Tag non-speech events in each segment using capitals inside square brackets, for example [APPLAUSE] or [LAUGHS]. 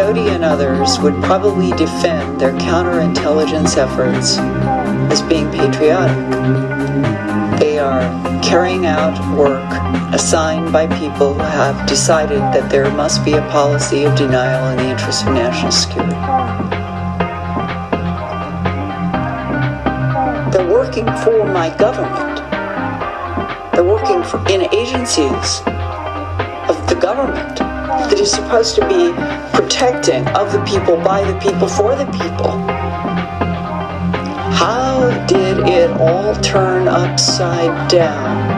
Doty and others would probably defend their counterintelligence efforts as being patriotic. They are carrying out work assigned by people who have decided that there must be a policy of denial in the interest of national security. They're working for my government. They're working for, in agencies of the government that is supposed to be protecting of the people, by the people, for the people. How did it all turn upside down?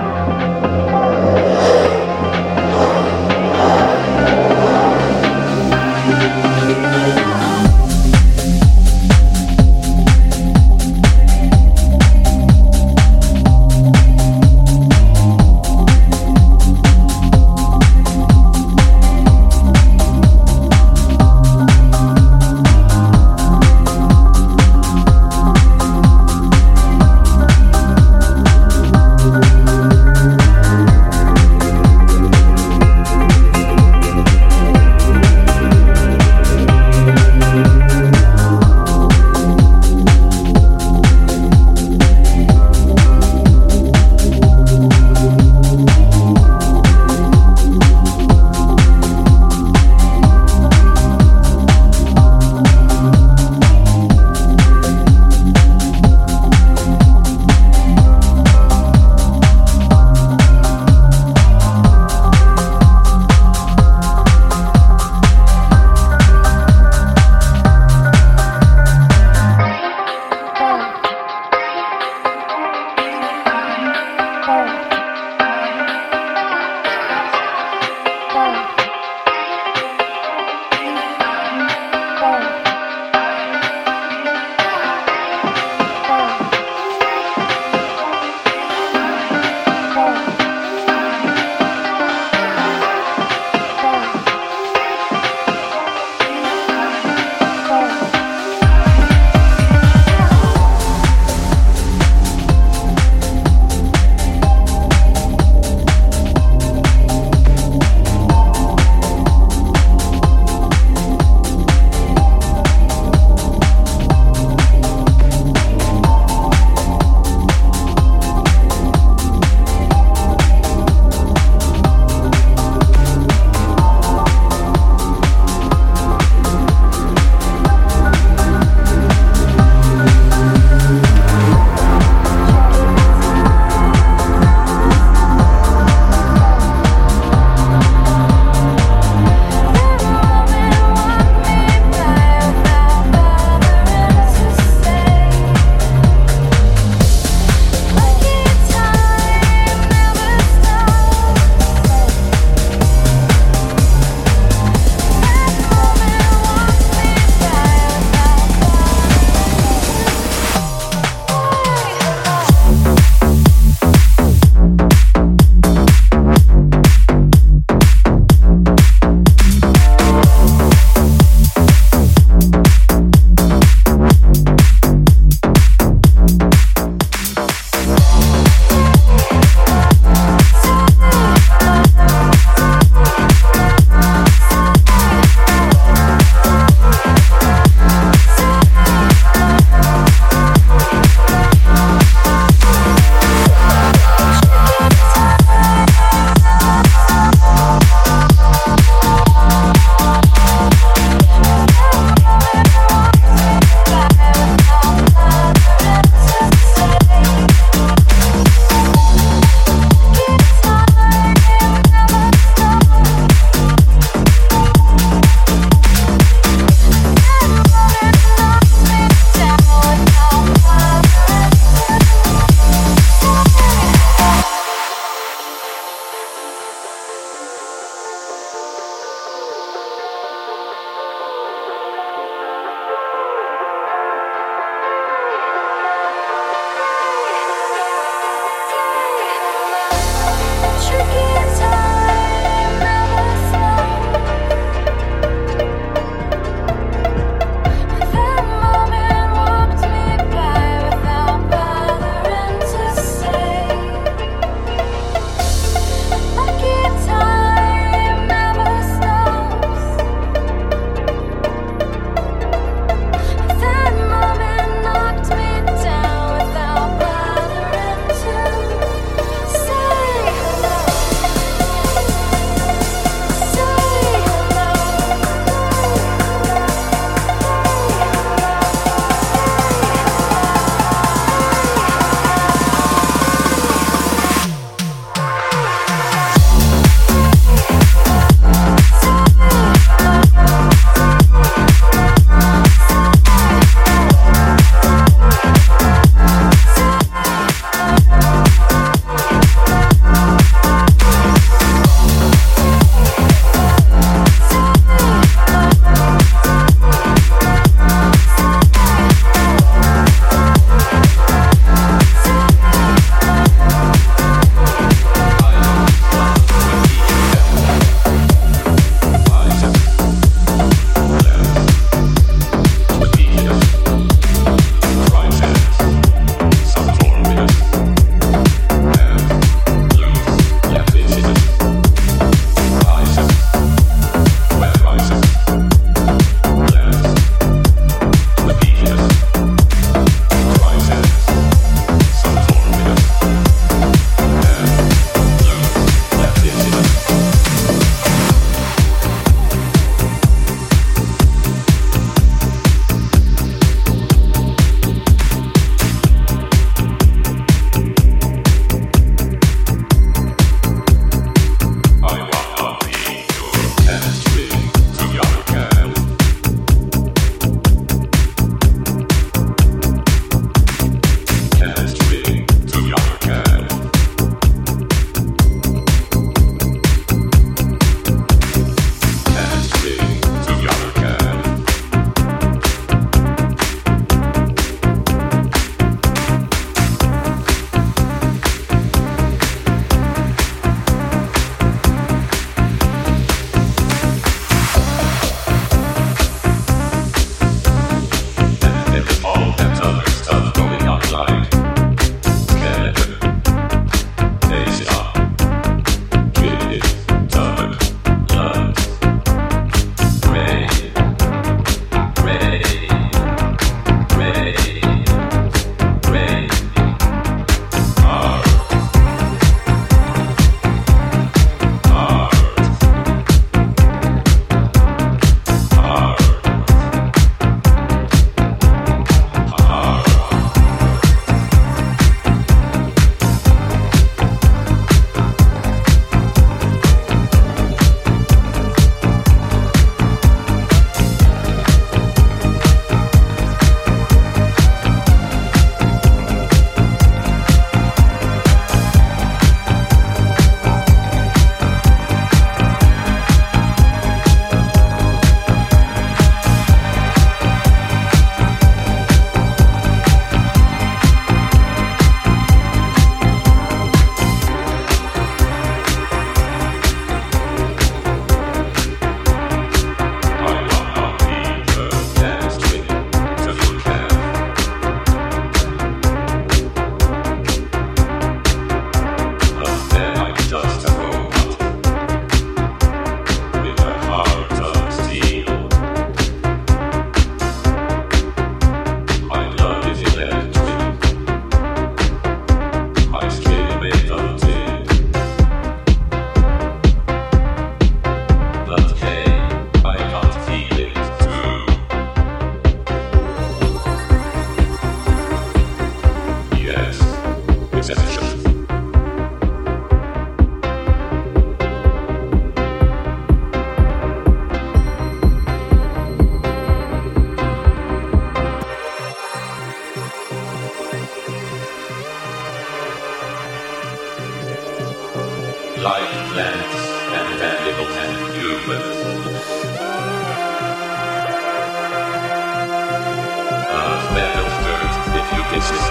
voices.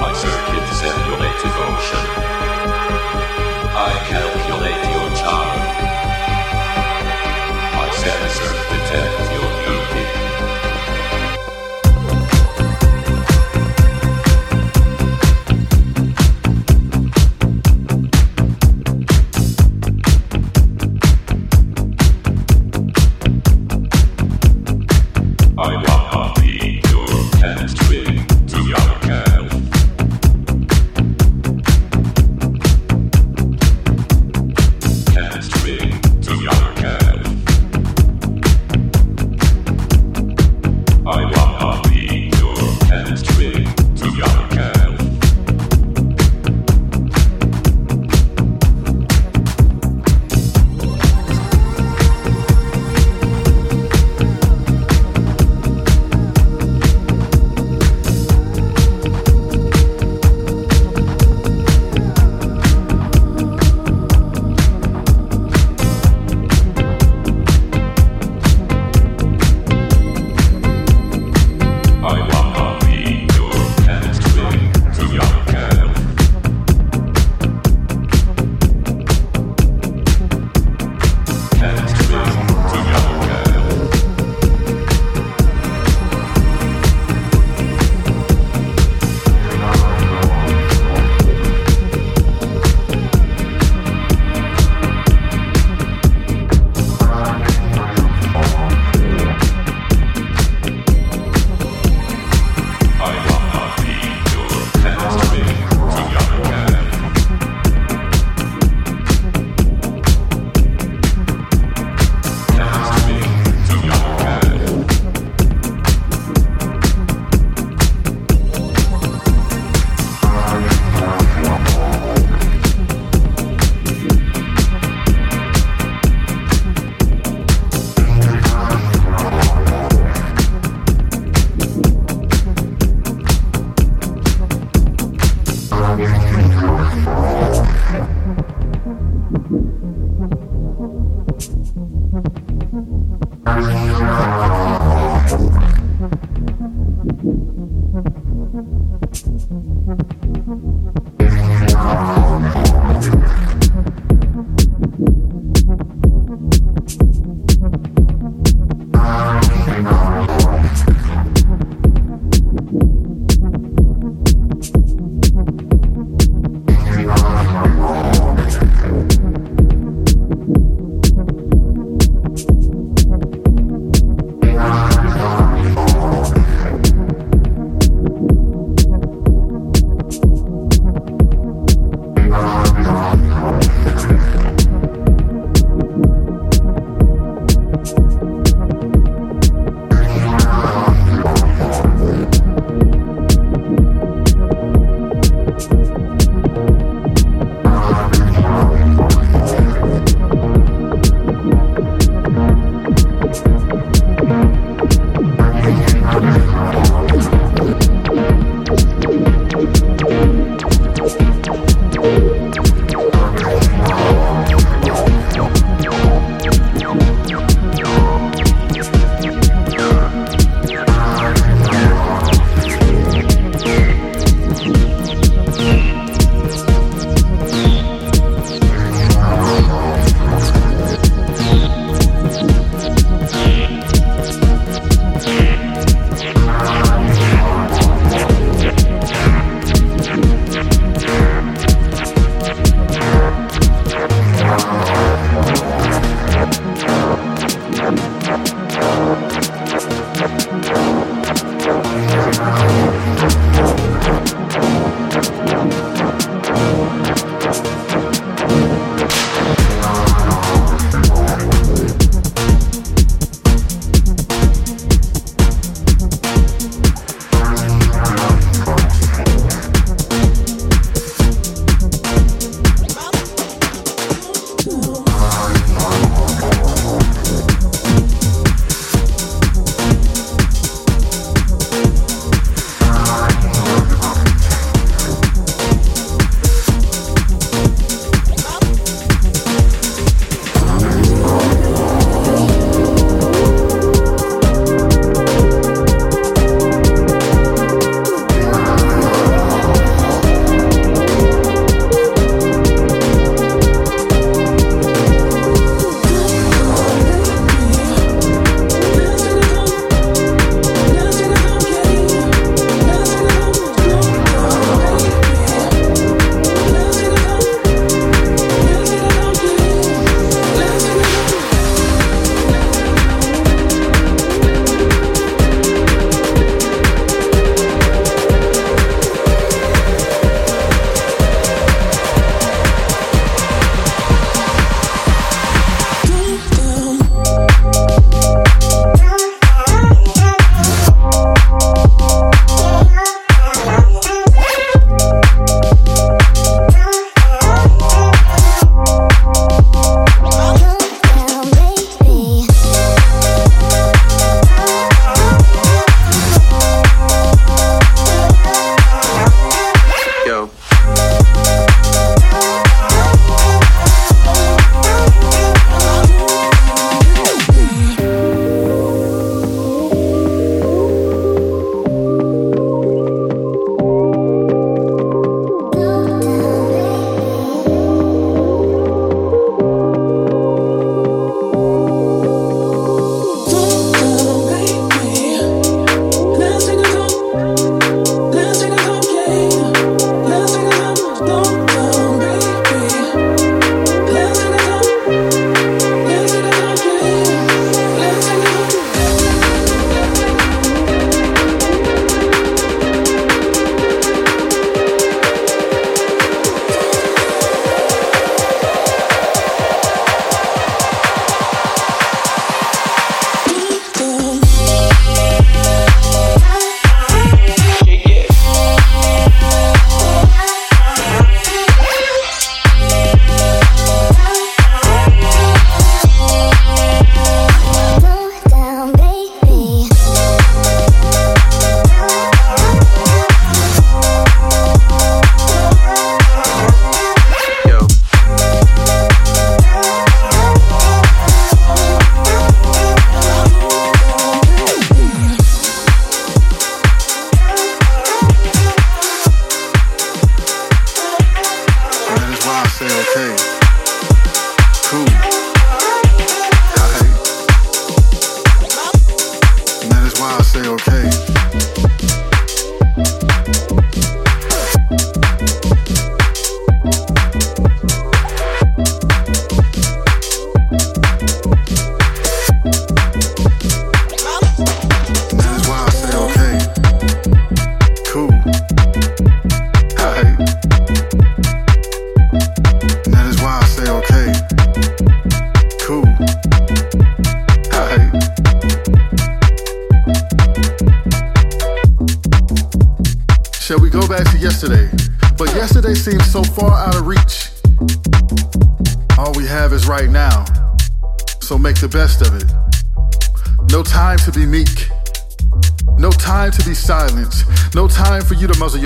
My circuits emulate devotion.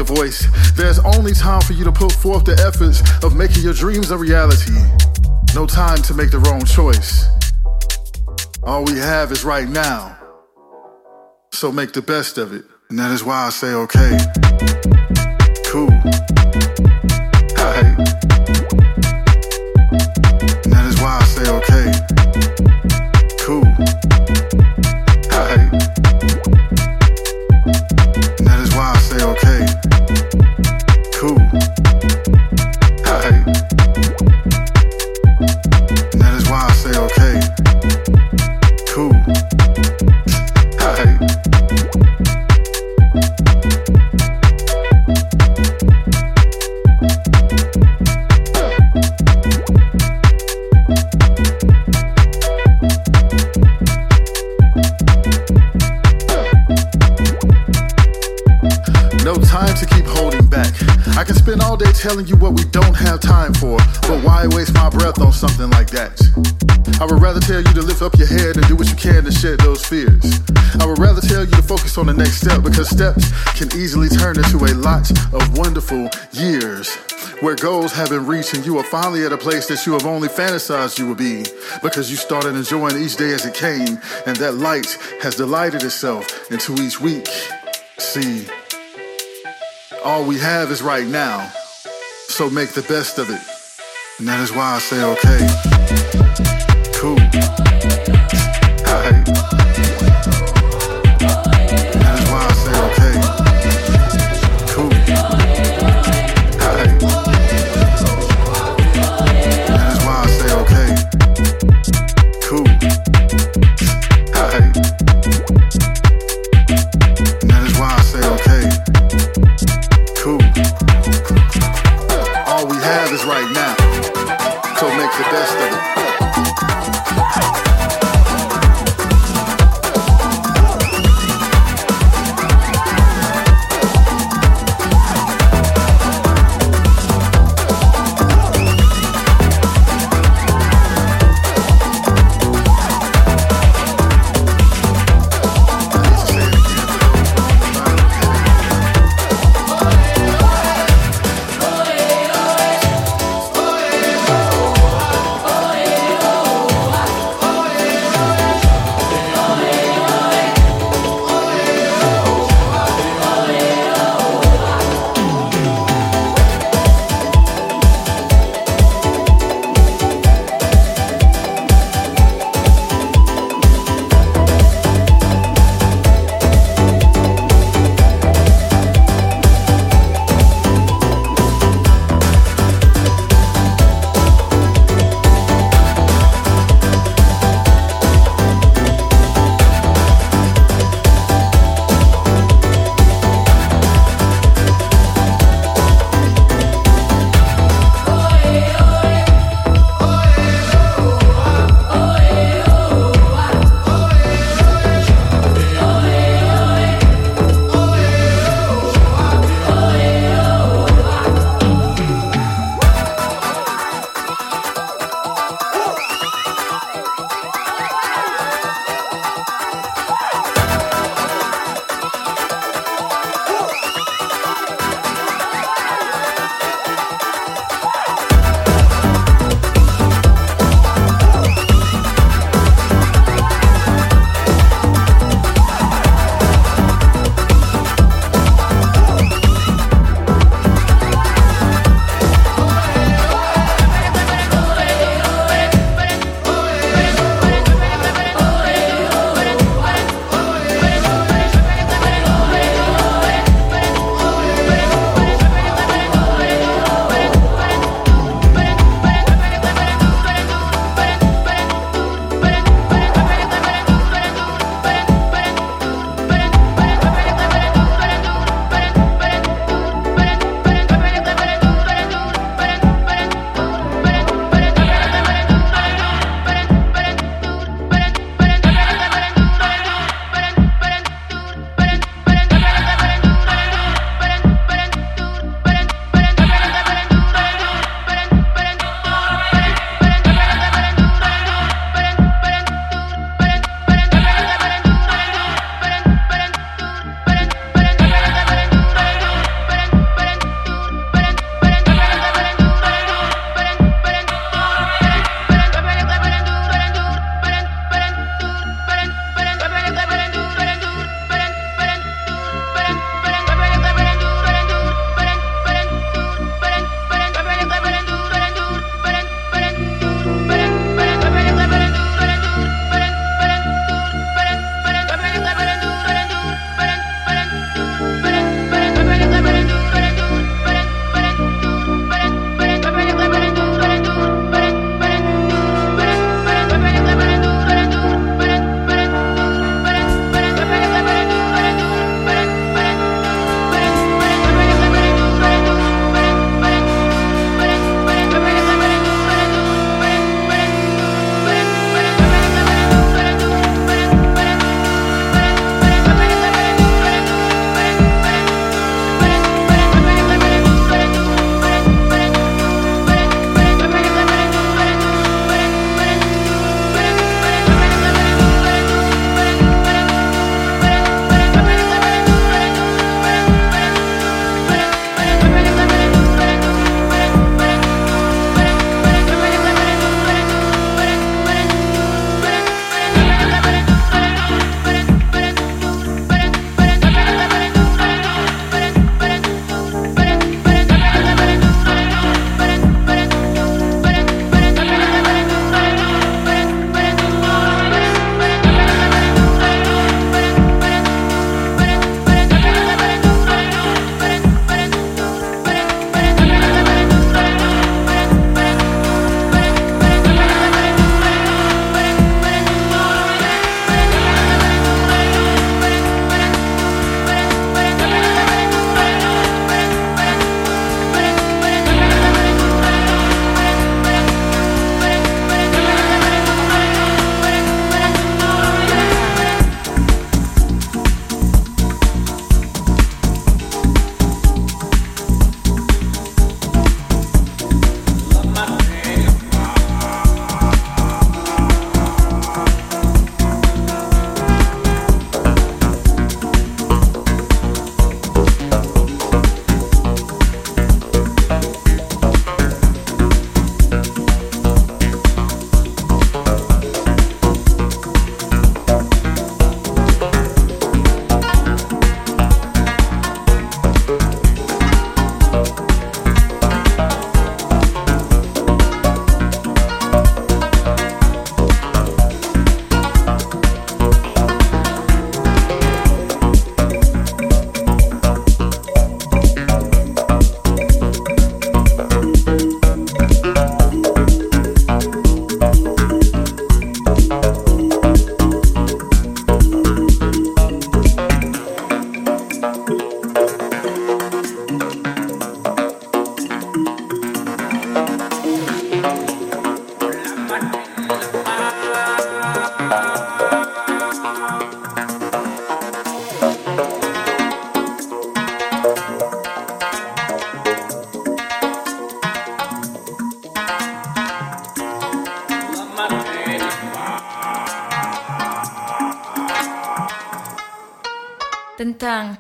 Your voice. There's only time for you to put forth the efforts of making your dreams a reality. No time to make the wrong choice. All we have is right now. So make the best of it. And that is why I say, okay, cool. Telling you what we don't have time for, but why waste my breath on something like that? I would rather tell you to lift up your head and do what you can to shed those fears. I would rather tell you to focus on the next step because steps can easily turn into a lot of wonderful years where goals have been reached and you are finally at a place that you have only fantasized you would be because you started enjoying each day as it came and that light has delighted itself into each week. See, all we have is right now. So make the best of it. And that is why I say, okay, cool. tentang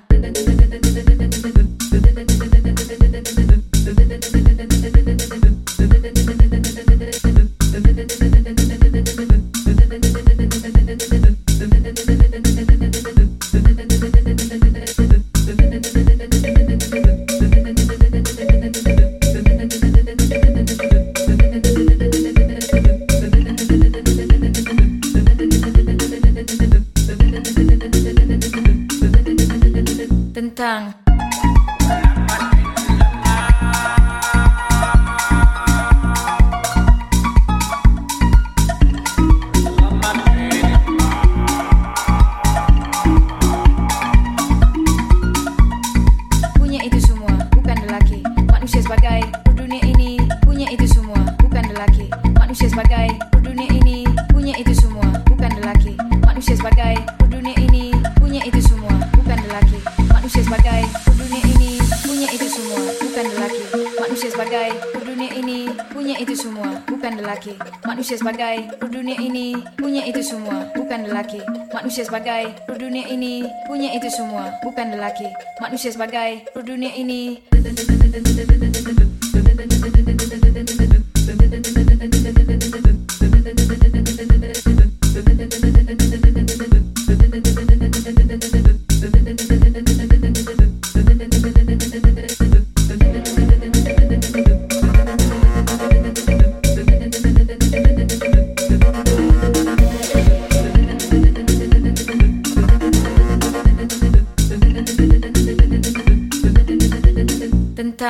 Manusia sebagai dunia ini punya itu semua, bukan lelaki. Manusia sebagai dunia ini.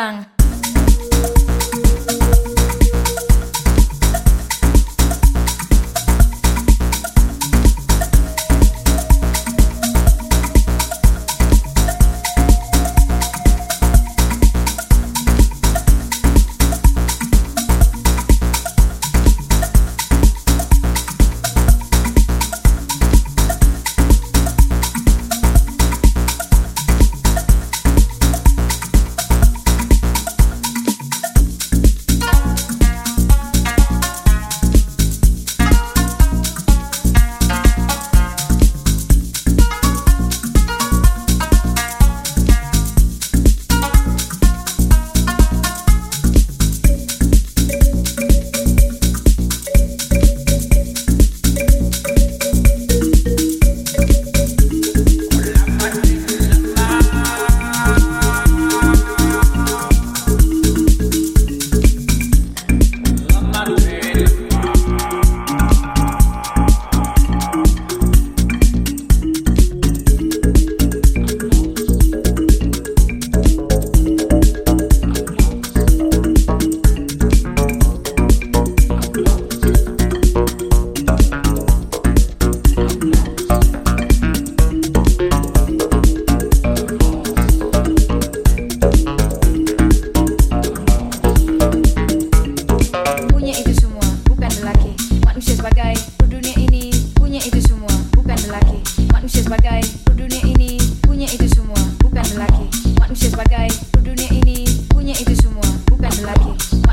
rằng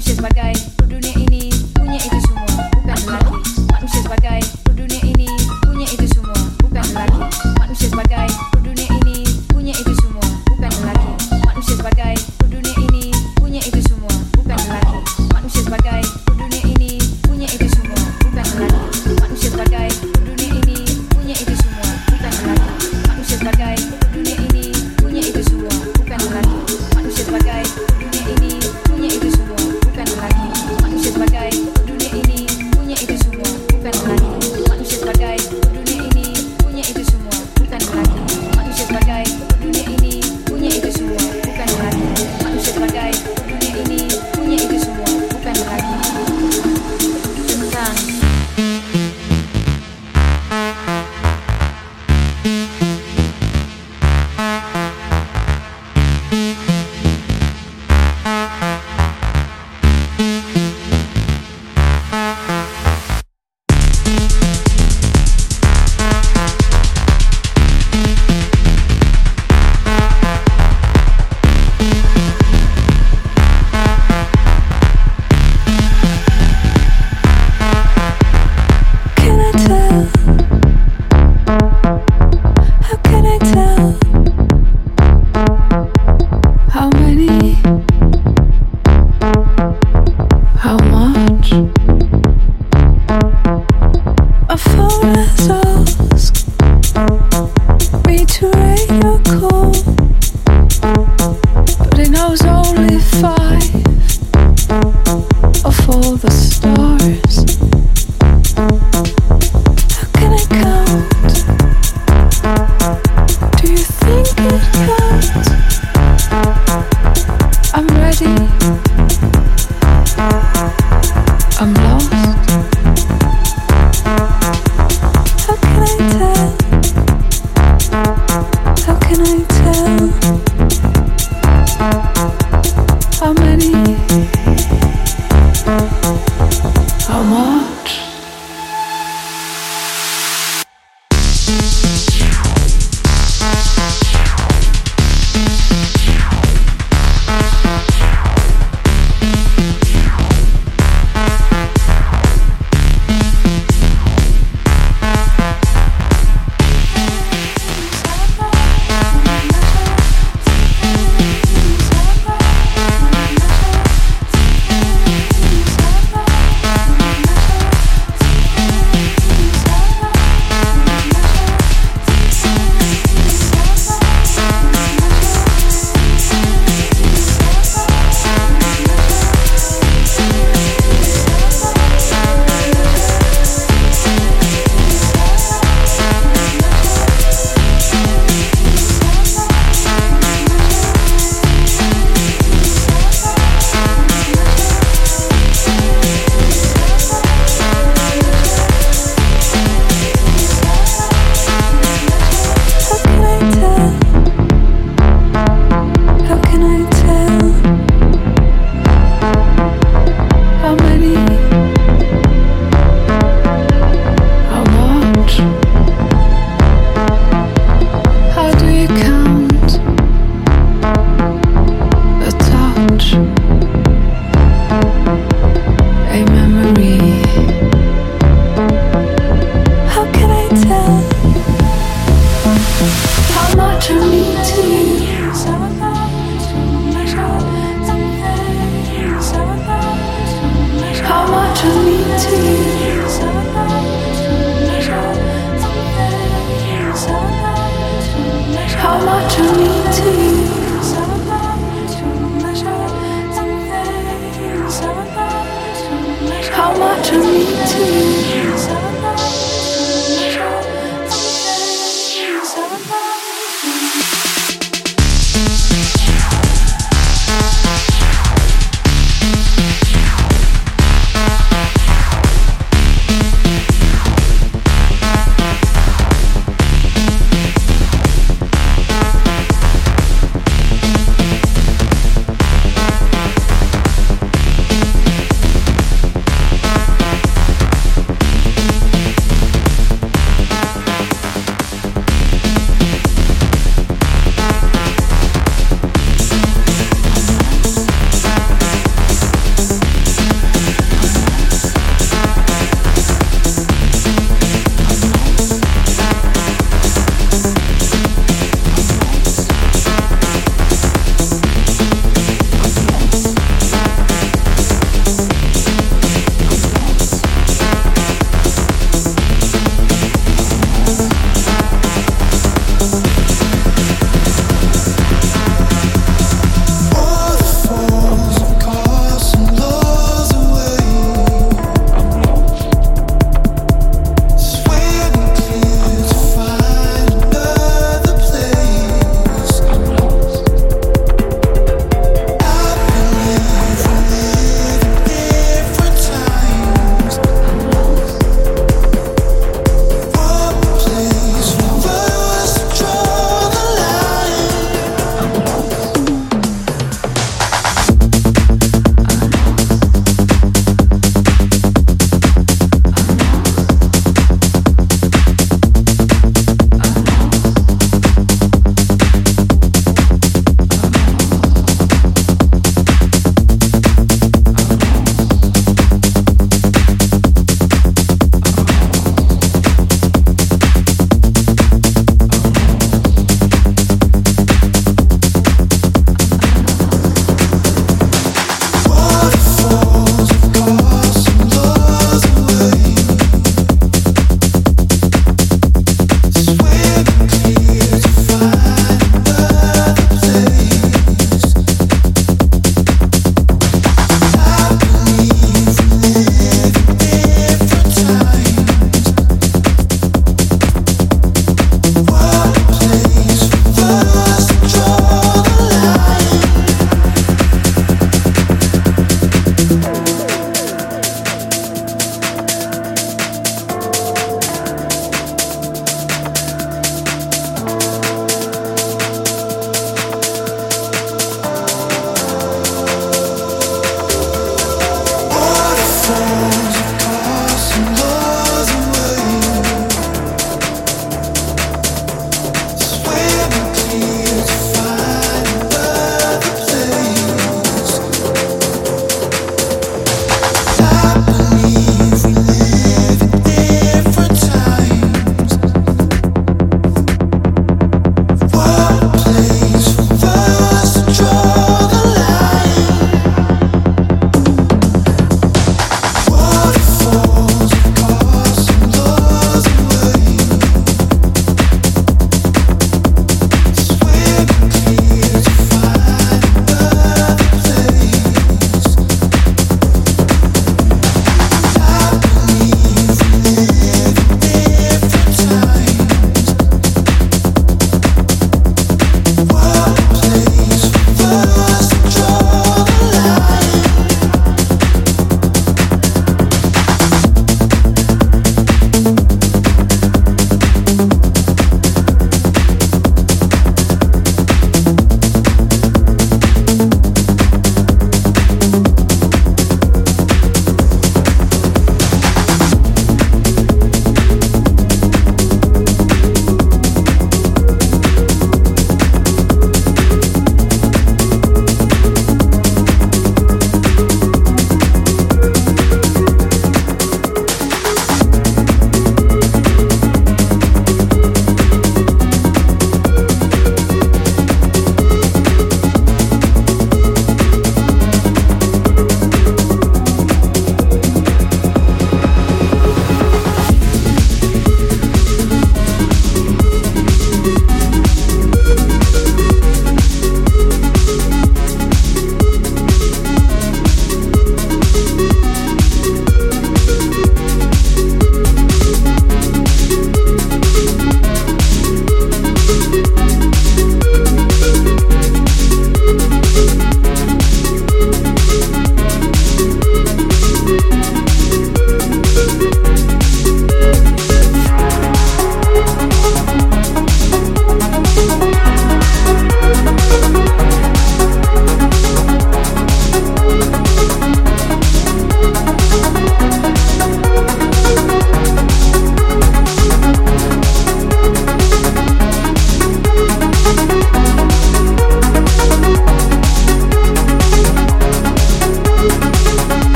She's my guy. you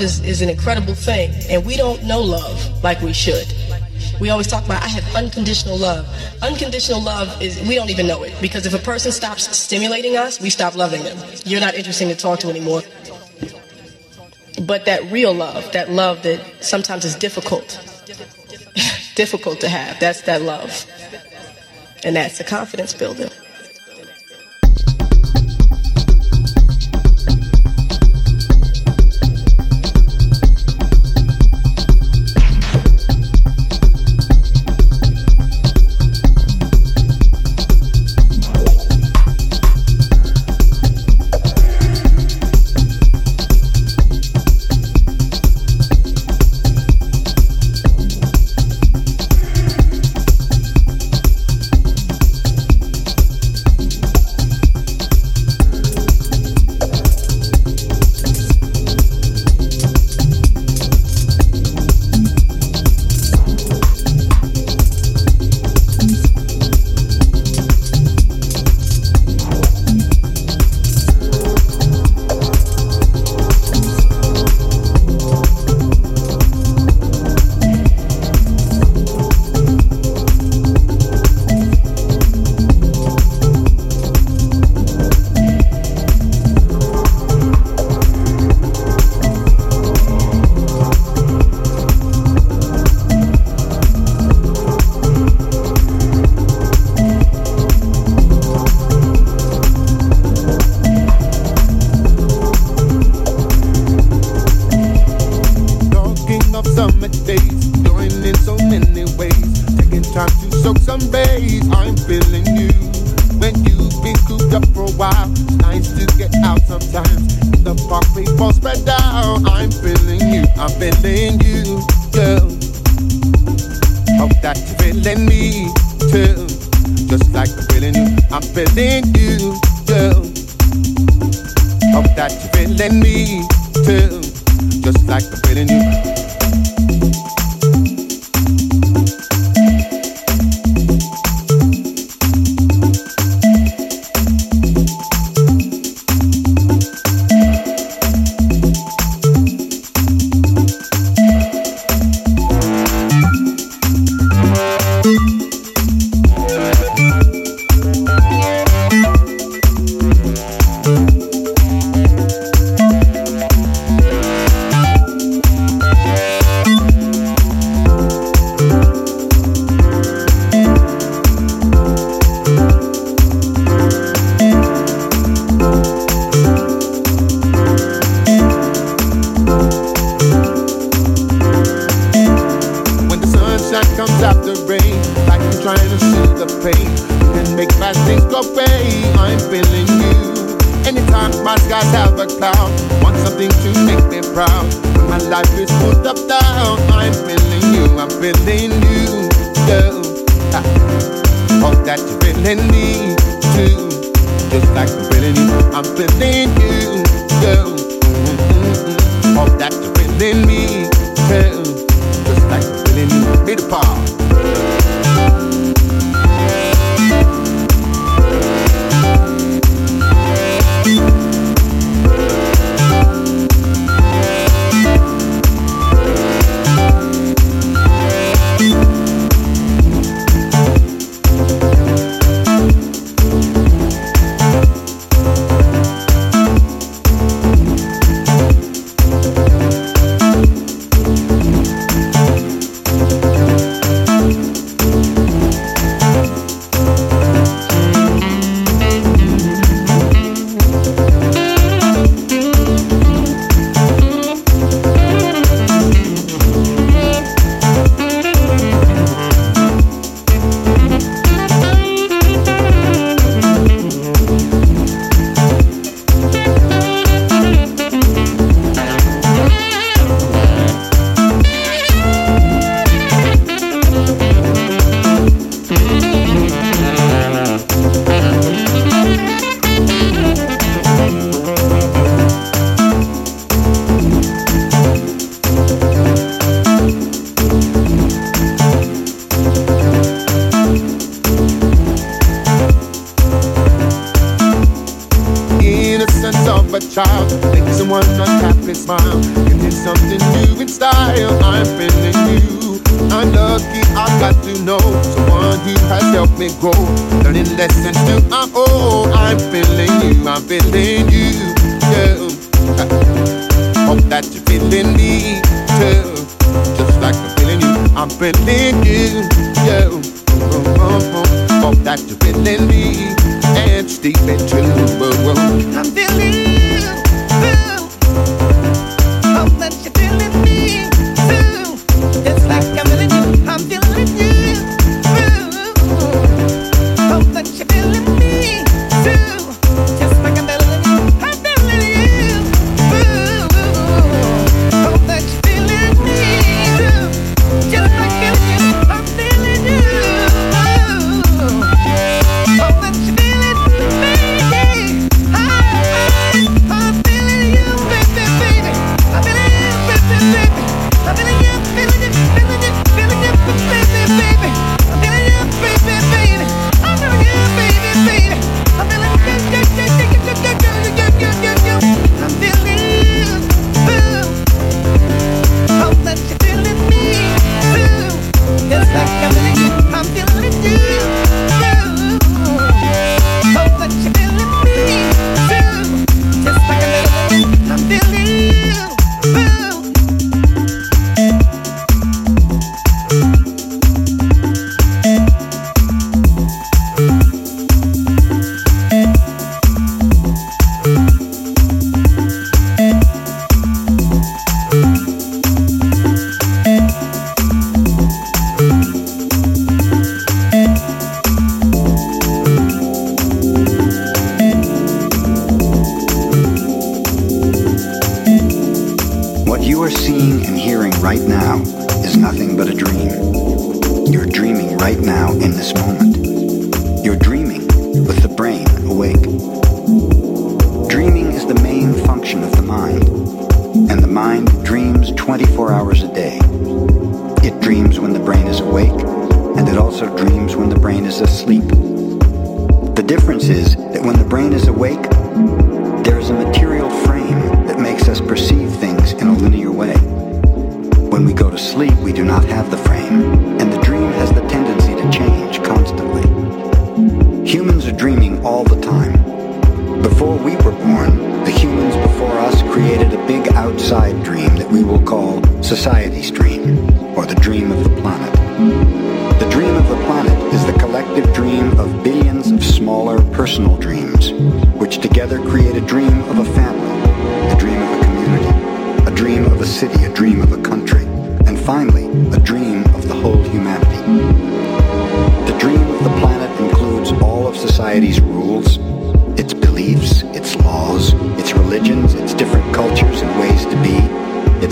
love is, is an incredible thing, and we don't know love like we should. We always talk about, I have unconditional love. Unconditional love is, we don't even know it, because if a person stops stimulating us, we stop loving them. You're not interesting to talk to anymore. But that real love, that love that sometimes is difficult, [LAUGHS] difficult to have, that's that love. And that's a confidence builder.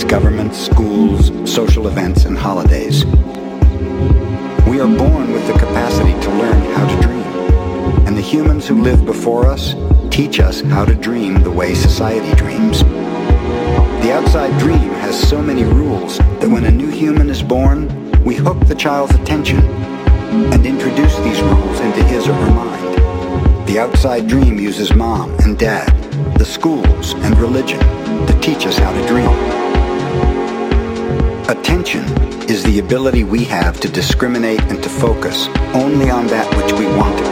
governments, schools, social events, and holidays. We are born with the capacity to learn how to dream, and the humans who live before us teach us how to dream the way society dreams. The outside dream has so many rules that when a new human is born, we hook the child's attention and introduce these rules into his or her mind. The outside dream uses mom and dad, the schools and religion to teach us how to dream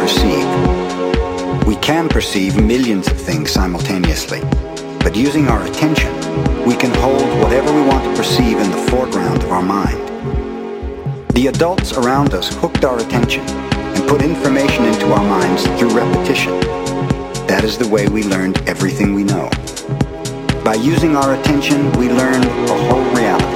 perceive We can perceive millions of things simultaneously. But using our attention, we can hold whatever we want to perceive in the foreground of our mind. The adults around us hooked our attention and put information into our minds through repetition. That is the way we learned everything we know. By using our attention, we learn the whole reality,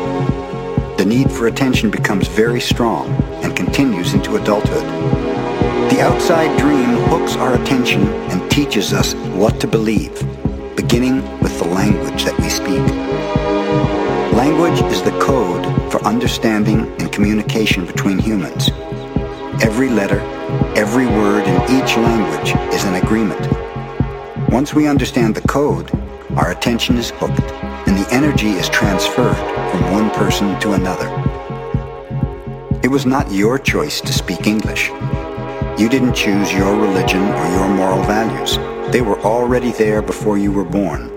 The need for attention becomes very strong and continues into adulthood. The outside dream hooks our attention and teaches us what to believe, beginning with the language that we speak. Language is the code for understanding and communication between humans. Every letter, every word in each language is an agreement. Once we understand the code, our attention is hooked and the energy is transferred from one person to another. It was not your choice to speak English. You didn't choose your religion or your moral values. They were already there before you were born.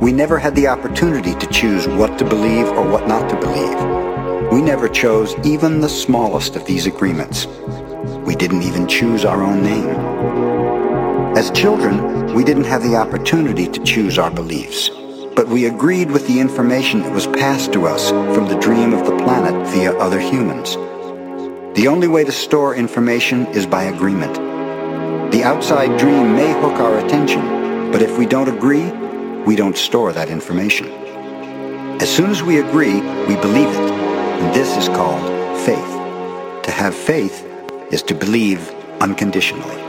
We never had the opportunity to choose what to believe or what not to believe. We never chose even the smallest of these agreements. We didn't even choose our own name. As children, we didn't have the opportunity to choose our beliefs, but we agreed with the information that was passed to us from the dream of the planet via other humans. The only way to store information is by agreement. The outside dream may hook our attention, but if we don't agree, we don't store that information. As soon as we agree, we believe it, and this is called faith. To have faith is to believe unconditionally.